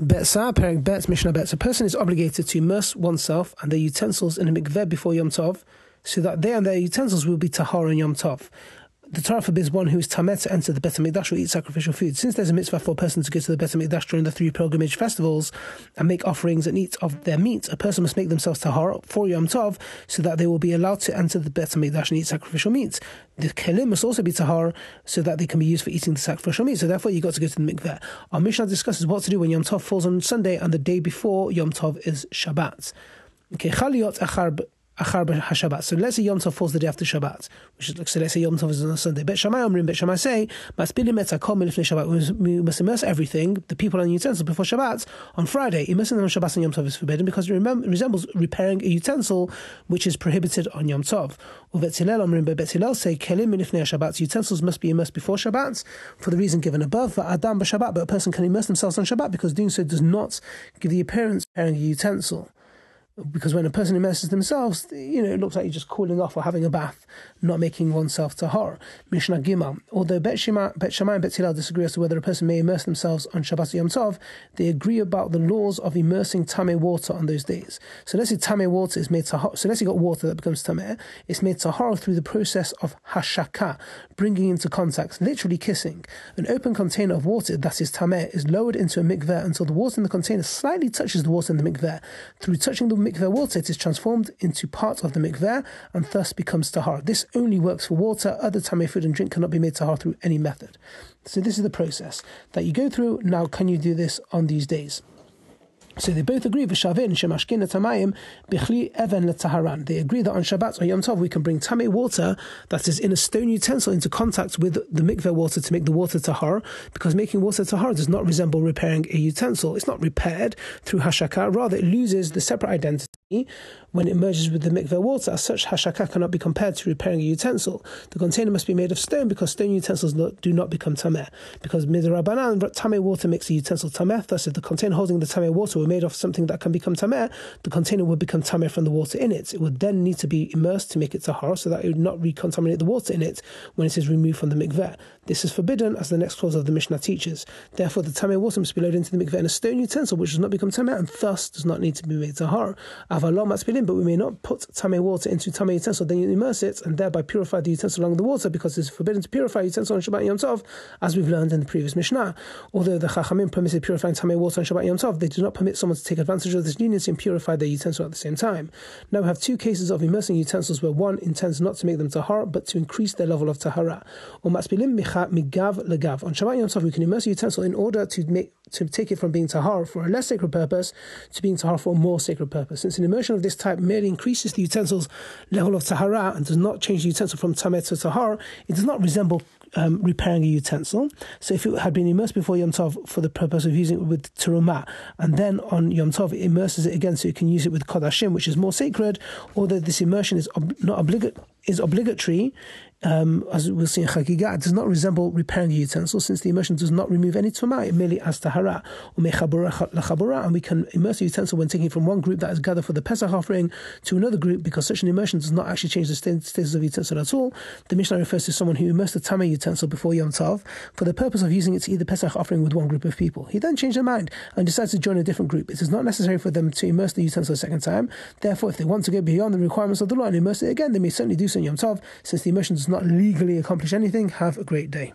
Betza, Perek Bet, Mishnah Bet. A person is obligated to immerse oneself and their utensils in a mikveh before Yom Tov, so that they and their utensils will be tahar in Yom Tov the Torah forbids one who is tameh to enter the Bet HaMikdash or eat sacrificial food. Since there's a mitzvah for a person to go to the Bet HaMikdash during the three pilgrimage festivals and make offerings and eat of their meat, a person must make themselves tahar for Yom Tov so that they will be allowed to enter the Bet HaMikdash and eat sacrificial meat. The kelim must also be tahar so that they can be used for eating the sacrificial meat. So therefore, you've got to go to the mikveh. Our Mishnah discusses what to do when Yom Tov falls on Sunday and the day before Yom Tov is Shabbat. Okay, chaliot achar So let's say Yom Tov falls the day after Shabbat, which is so let's say Yom Tov is on a Sunday. Bet Shammai Omrim, Bet Shammai say, Shabbat. We must immerse everything, the people and utensils before Shabbat on Friday. Immersing them on Shabbat and Yom Tov is forbidden because it resembles repairing a utensil which is prohibited on Yom Tov. Bet Hillel Omrim, Bet Hillel say Kelim Milifnei Shabbat. Utensils must be immersed before Shabbat for the reason given above. Adam Shabbat, but a person can immerse themselves on Shabbat because doing so does not give the appearance of repairing a utensil because when a person immerses themselves, you know, it looks like you're just cooling off or having a bath, not making oneself tahar. Mishnah Gimel. Although Bet Shammai and Bet Hillel disagree as to whether a person may immerse themselves on Shabbat Yom Tov, they agree about the laws of immersing tameh water on those days. So let's say tameh water is made tahar. So let's say you got water that becomes tameh. It's made tahar through the process of hashaka, bringing into contact, literally kissing. An open container of water that is tameh is lowered into a mikveh until the water in the container slightly touches the water in the mikveh. Through touching the mikveh water, it is transformed into part of the mikveh and thus becomes tahar. This only works for water. Other tamei food and drink cannot be made tahar through any method. So this is the process that you go through. Now, can you do this on these days? So they both agree v'shavin shemashkin tamayim bichli even letaharan. They agree that on Shabbat or Yom Tov we can bring tamei water that is in a stone utensil into contact with the mikveh water to make the water tahar, because making water tahar does not resemble repairing a utensil. It's not repaired through hashaka, rather it loses the separate identity when it merges with the mikveh water. As such, hashaka cannot be compared to repairing a utensil. The container must be made of stone because stone utensils do not become tameh. Because midrabanan, tameh water makes a utensil tameh. Thus, if the container holding the tameh water were made of something that can become tameh, the container would become tameh from the water in it. It would then need to be immersed to make it tahar, so that it would not recontaminate the water in it when it is removed from the mikveh. This is forbidden, as the next clause of the Mishnah teaches. Therefore, the tameh water must be loaded into the mikveh in a stone utensil, which does not become tameh and thus does not need to be made tahar. Aval lo but we may not put tameh water into tameh utensil, then you immerse it and thereby purify the utensil along the water, because it's forbidden to purify utensil on Shabbat Yom Tov, as we've learned in the previous Mishnah. Although the Chachamim permitted purifying tameh water on Shabbat Yom Tov, they do not permit someone to take advantage of this leniency and purify their utensil at the same time. Now we have two cases of immersing utensils where one intends not to make them tahar, but to increase their level of tahara. Or migav legav. On Shabbat Yom Tov, we can immerse a utensil in order to make to take it from being tahar for a less sacred purpose to being tahar for a more sacred purpose. Since an immersion of this type merely increases the utensil's level of tahara and does not change the utensil from tameh to tahar, it does not resemble um, repairing a utensil. So if it had been immersed before Yom Tov for the purpose of using it with terumah, and then on Yom Tov it immerses it again so you can use it with kodashim, which is more sacred, although this immersion is ob- not obligatory is obligatory, um, as we'll see in Chagiga, it does not resemble repairing a utensil since the immersion does not remove any tumah, it merely adds tahara, and we can immerse a utensil when taking from one group that is gathered for the Pesach offering to another group because such an immersion does not actually change the status of utensil at all. The Mishnah refers to someone who immersed a tameh utensil before Yom Tov for the purpose of using it to eat the Pesach offering with one group of people. He then changed their mind and decides to join a different group. It is not necessary for them to immerse the utensil a second time. Therefore, if they want to go beyond the requirements of the law and immerse it again, they may certainly do so in Yom Tov, since the immersion does not legally accomplish anything. Have a great day.